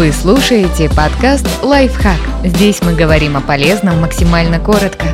Вы слушаете подкаст «Лайфхак». Здесь мы говорим о полезном максимально коротко.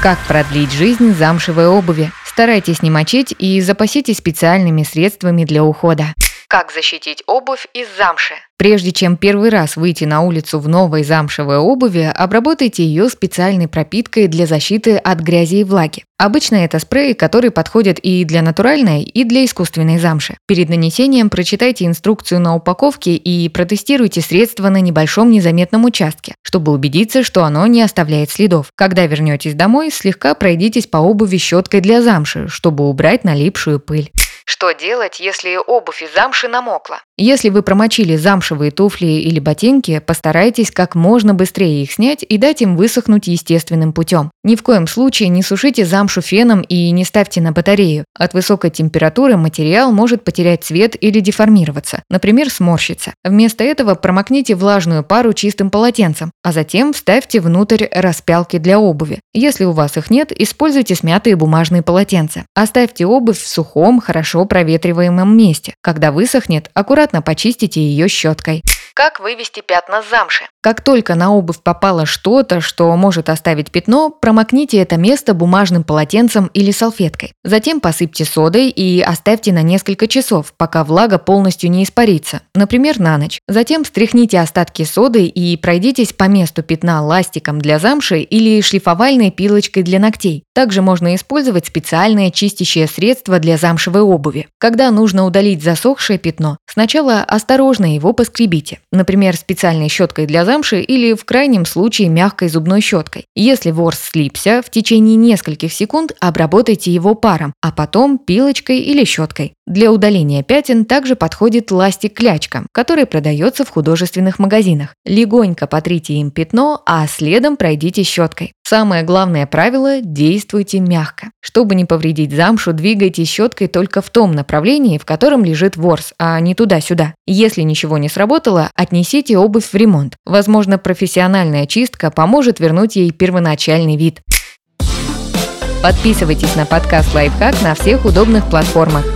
Как продлить жизнь замшевой обуви? Старайтесь не мочить и запаситесь специальными средствами для ухода. Как защитить обувь из замши? Прежде чем первый раз выйти на улицу в новой замшевой обуви, обработайте ее специальной пропиткой для защиты от грязи и влаги. Обычно это спрей, который подходит и для натуральной, и для искусственной замши. Перед нанесением прочитайте инструкцию на упаковке и протестируйте средство на небольшом незаметном участке, чтобы убедиться, что оно не оставляет следов. Когда вернетесь домой, слегка пройдитесь по обуви щеткой для замши, чтобы убрать налипшую пыль. Что делать, если обувь из замши намокла? Если вы промочили замшевые туфли или ботинки, постарайтесь как можно быстрее их снять и дать им высохнуть естественным путем. Ни в коем случае не сушите замшу феном и не ставьте на батарею. От высокой температуры материал может потерять цвет или деформироваться, например, сморщиться. Вместо этого промокните влажную пару чистым полотенцем, а затем вставьте внутрь распялки для обуви. Если у вас их нет, используйте смятые бумажные полотенца. Оставьте обувь в сухом, хорошо проветриваемом месте. Когда высохнет, аккуратно почистите ее щеткой. Как вывести пятна с замши? Как только на обувь попало что-то, что может оставить пятно, промокните это место бумажным полотенцем или салфеткой. Затем посыпьте содой и оставьте на несколько часов, пока влага полностью не испарится, например, на ночь. Затем стряхните остатки соды и пройдитесь по месту пятна ластиком для замши или шлифовальной пилочкой для ногтей. Также можно использовать специальное чистящее средство для замшевой обуви. Когда нужно удалить засохшее пятно, сначала осторожно его поскребите например, специальной щеткой для замши или в крайнем случае мягкой зубной щеткой. Если ворс слипся, в течение нескольких секунд обработайте его паром, а потом пилочкой или щеткой. Для удаления пятен также подходит ластик-клячка, который продается в художественных магазинах. Легонько потрите им пятно, а следом пройдите щеткой. Самое главное правило – действуйте мягко. Чтобы не повредить замшу, двигайте щеткой только в том направлении, в котором лежит ворс, а не туда-сюда. Если ничего не сработало, отнесите обувь в ремонт. Возможно, профессиональная чистка поможет вернуть ей первоначальный вид. Подписывайтесь на подкаст «Лайфхак» на всех удобных платформах.